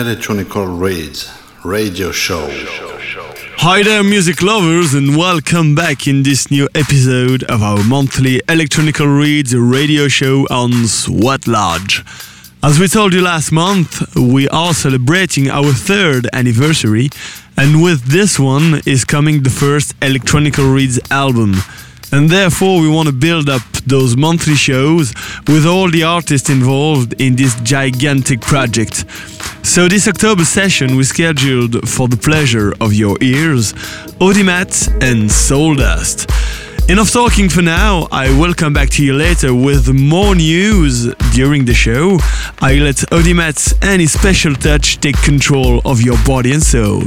Electronical Reeds Radio Show. Hi there, music lovers, and welcome back in this new episode of our monthly Electronical Reeds radio show on Sweat Lodge. As we told you last month, we are celebrating our third anniversary, and with this one is coming the first Electronical Reeds album. And therefore, we want to build up those monthly shows with all the artists involved in this gigantic project. So, this October session we scheduled for the pleasure of your ears O.D.Math and Souldust. Enough talking for now. I will come back to you later with more news during the show. I let O.D.Math and his special touch take control of your body and soul.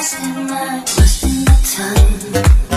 Wasting my, wasting my time.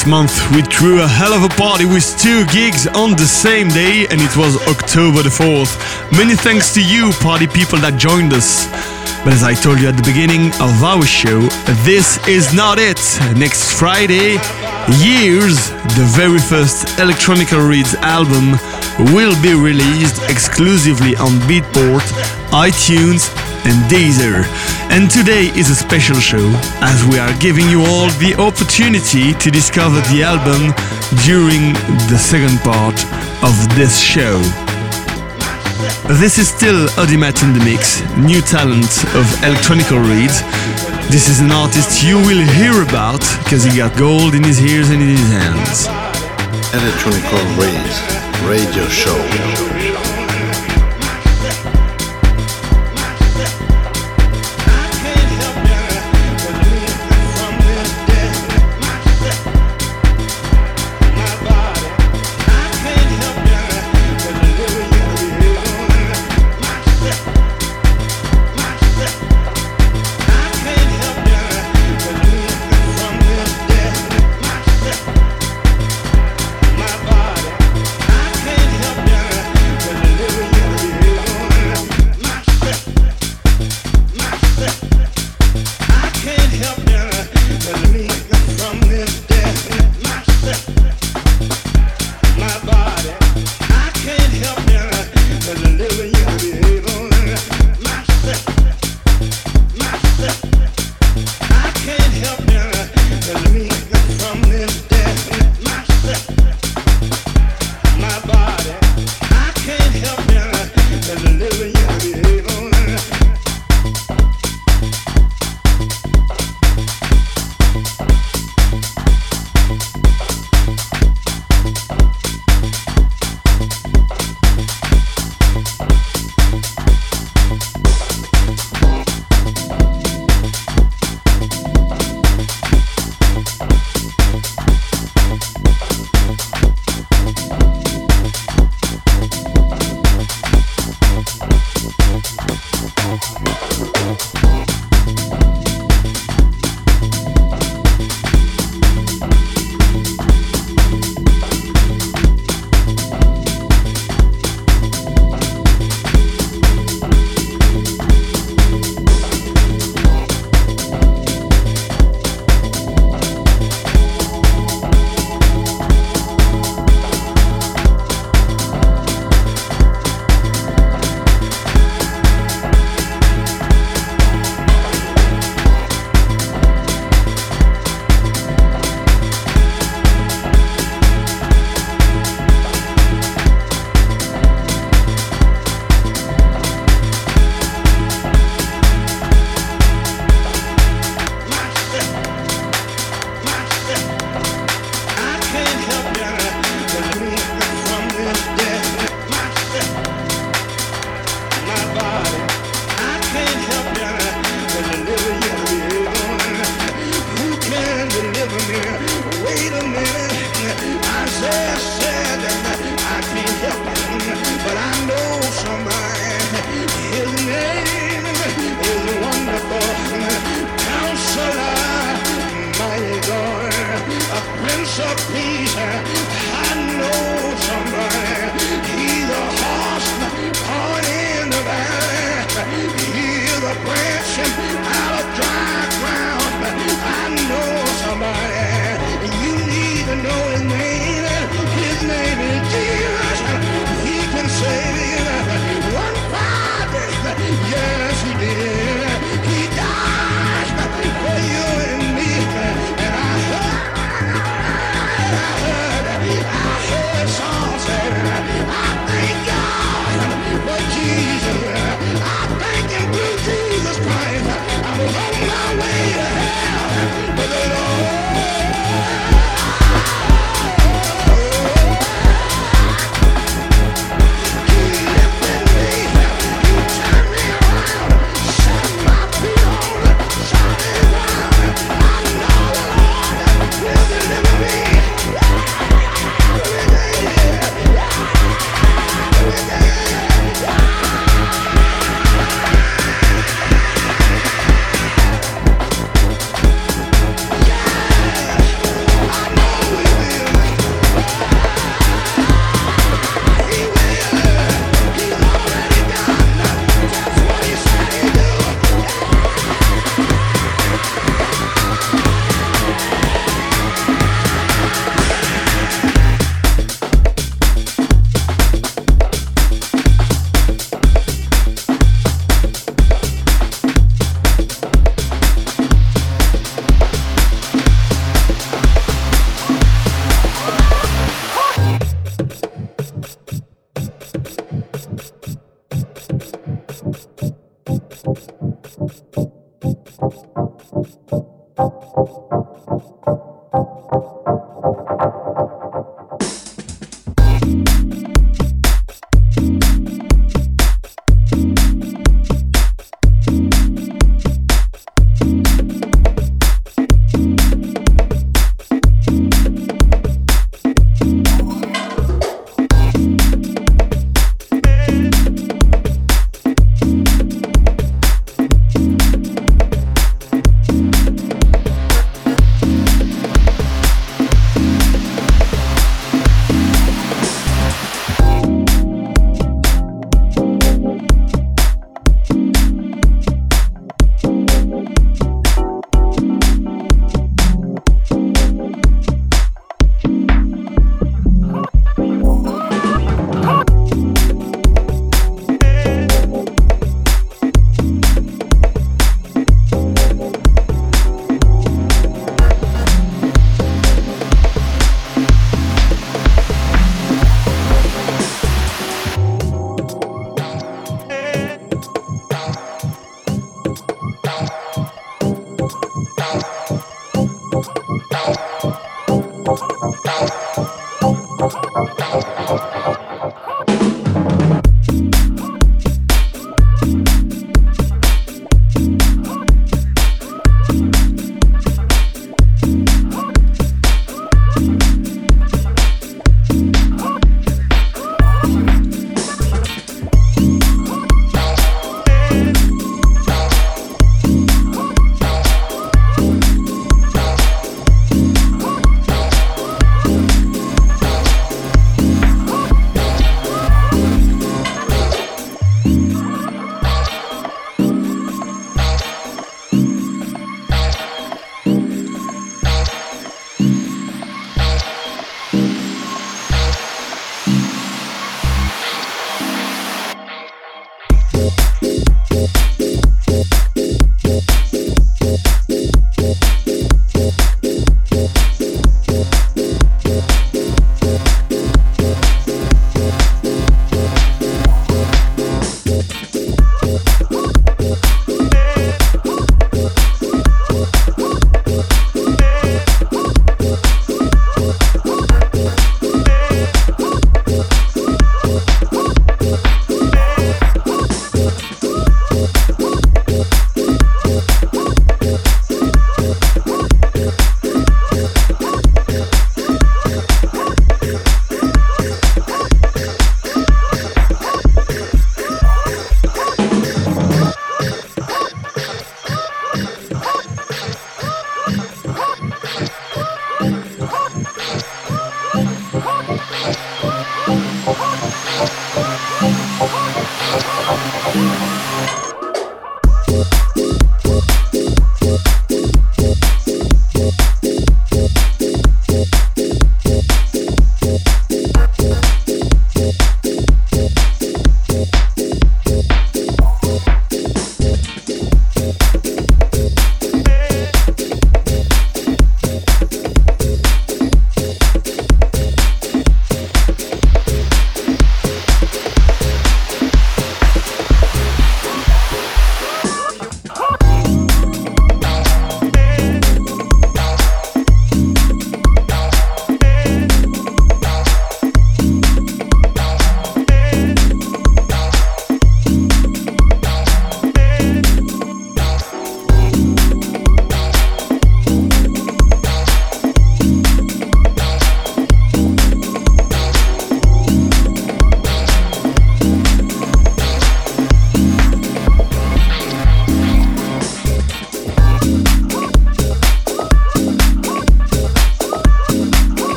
Last month we threw a hell of a party with two gigs on the same day and it was October the 4th. Many thanks to you party people that joined us. But as I told you at the beginning of our show, this is not it. Next Friday, Years, the very first Electronical Reeds album, will be released exclusively on Beatport, iTunes, and Deezer. And today is a special show as we are giving you all the opportunity to discover the album during the second part of this show. This is still O.D.Math in the mix, new talent of Electronical Reeds. This is an artist you will hear about because he got gold in his ears and in his hands. Electronical Reeds Radio Show.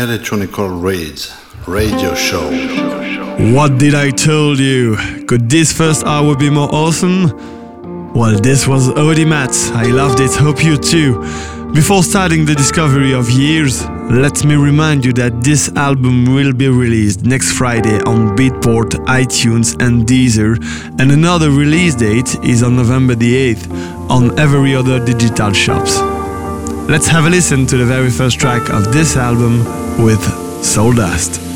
Electronical Reeds Radio Show. What did I tell you? Could this first hour be more awesome? Well, this was O.D.Math. I loved it. Hope you too. Before starting the discovery of years, let me remind you that this album will be released next Friday on Beatport, iTunes, and Deezer, and another release date is on November the 8th on every other digital shops. Let's have a listen to the very first track of this album with Souldust.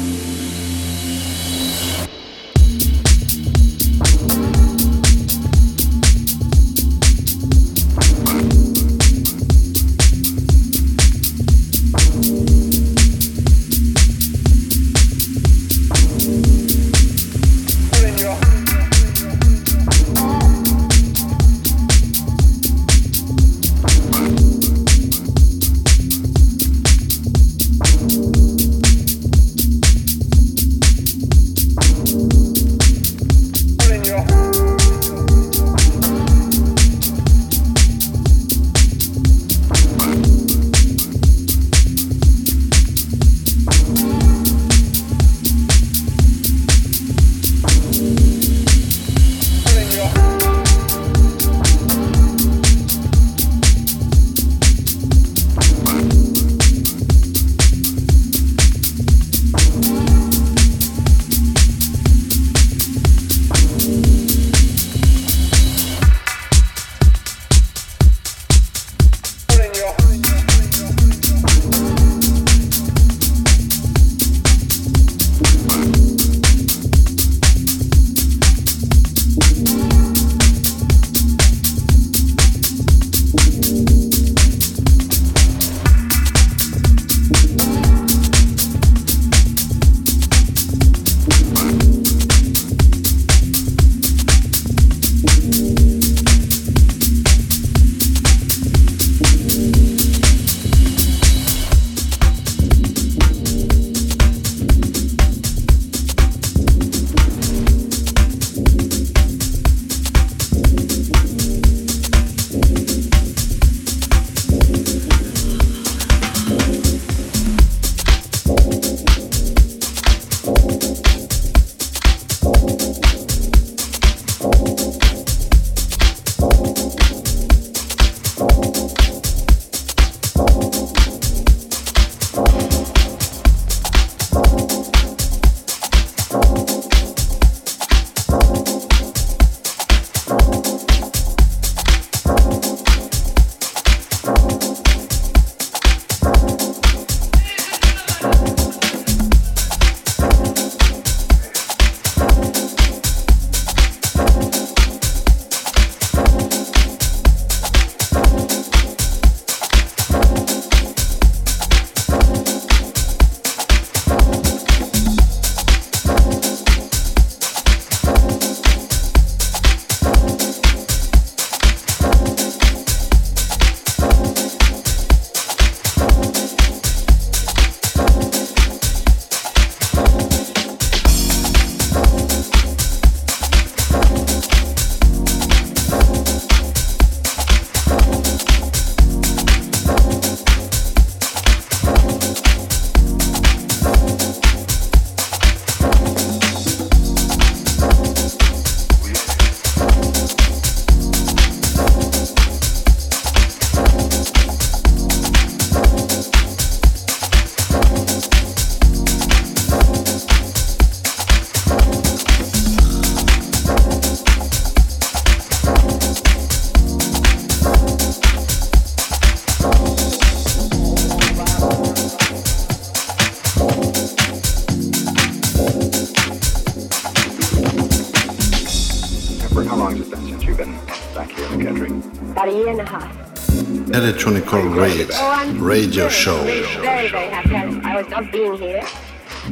Radio show. Very, very happy. I, was not being here.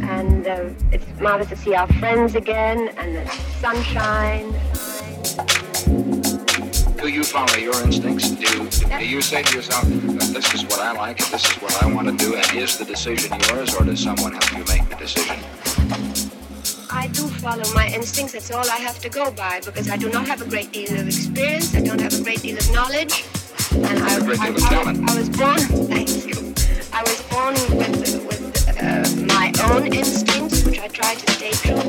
And uh, it's marvelous to see our friends again and the sunshine. Do you follow your instincts? Do, do you say to yourself, this is what I like, this is what I want to do, and is the decision yours, or does someone help you make the decision? I do follow my instincts. That's all I have to go by because I do not have a great deal of experience. I don't have a great deal of knowledge. And I, I, I, I, was born, thank with, with uh, my own instincts, which I try to stay true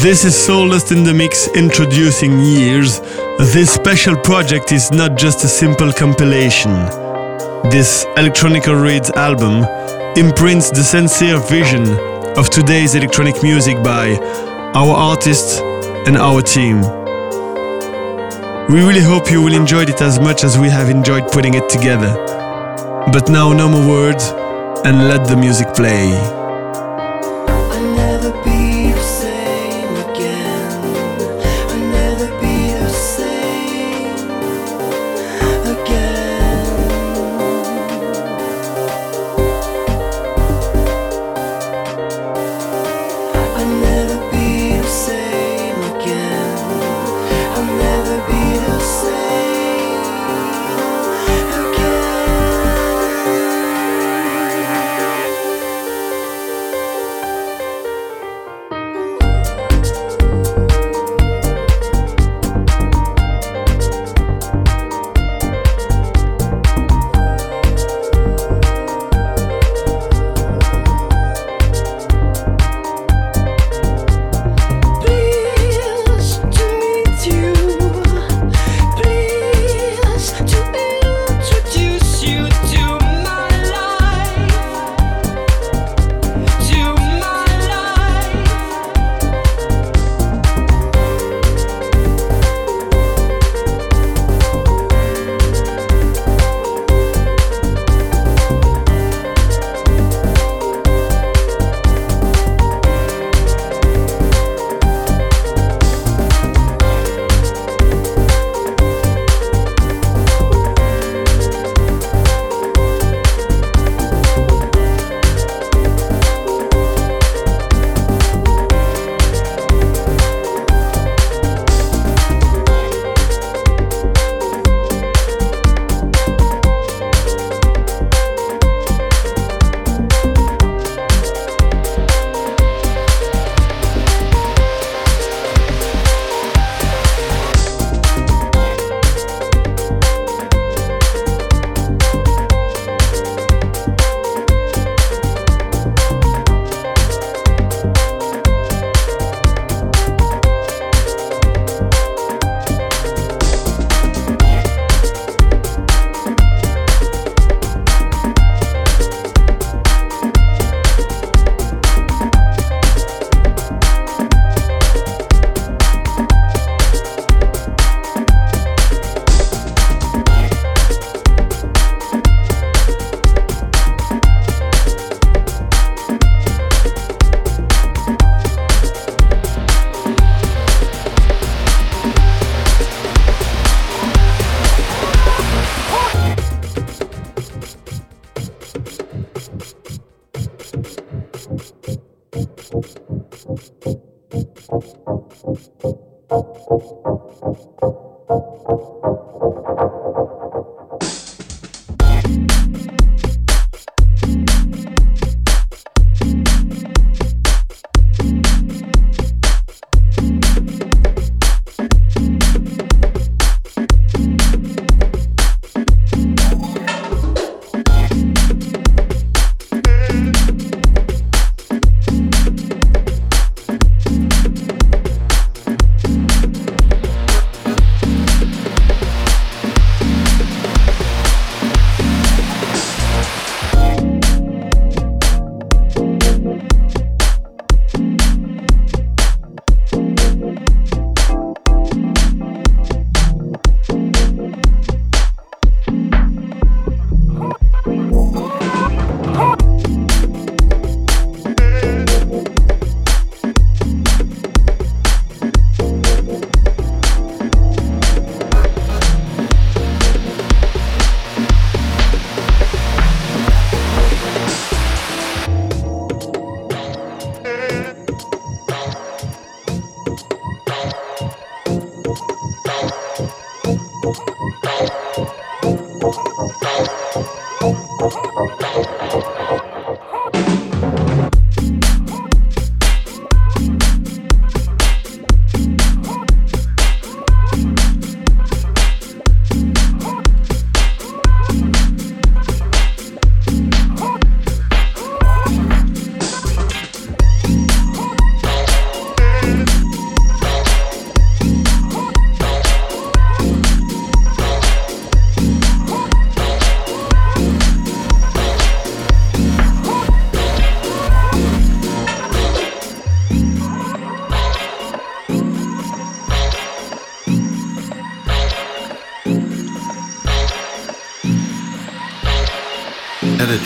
This is Souldust in the Mix introducing Years. This special project is not just a simple compilation. This Electronical Reeds album imprints the sincere vision of today's electronic music by our artists and our team. We really hope you will enjoy it as much as we have enjoyed putting it together. But now, no more words, and let the music play.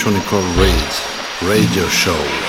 Electronical Reeds radio show.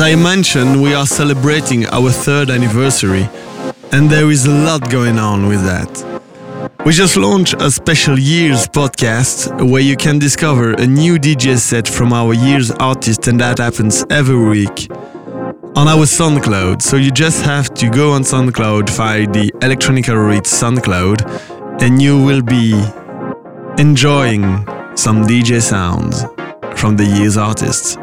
As I mentioned, we are celebrating our third anniversary, and there is a lot going on with that. We just launched a special Years podcast where you can discover a new DJ set from our Years artist, and that happens every week on our SoundCloud. So you just have to go on SoundCloud, find the Electronical Reeds SoundCloud, and you will be enjoying some DJ sounds from the Years artists.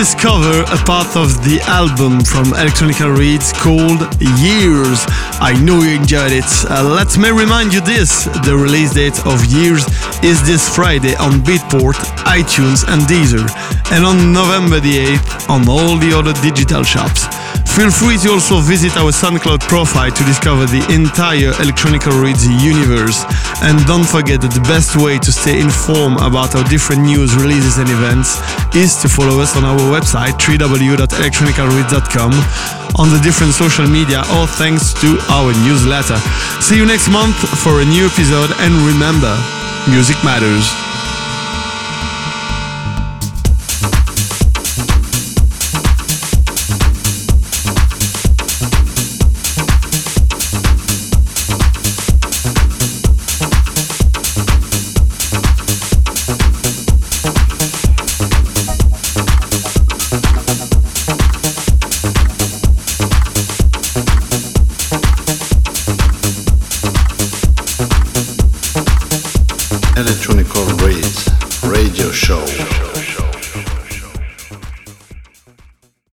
Just discovered a part of the album from Electronical Reeds called Years. I know you enjoyed it. Uh, let me remind you this the release date of Years is this Friday on Beatport, iTunes, and Deezer, and on November the 8th on all the other digital shops. Feel free to also visit our SoundCloud profile to discover the entire Electronical Reeds universe. And don't forget that the best way to stay informed about our different news, releases, and events is to follow us on our website www.electronicalreeds.com on the different social media or thanks to our newsletter. See you next month for a new episode and remember, music matters.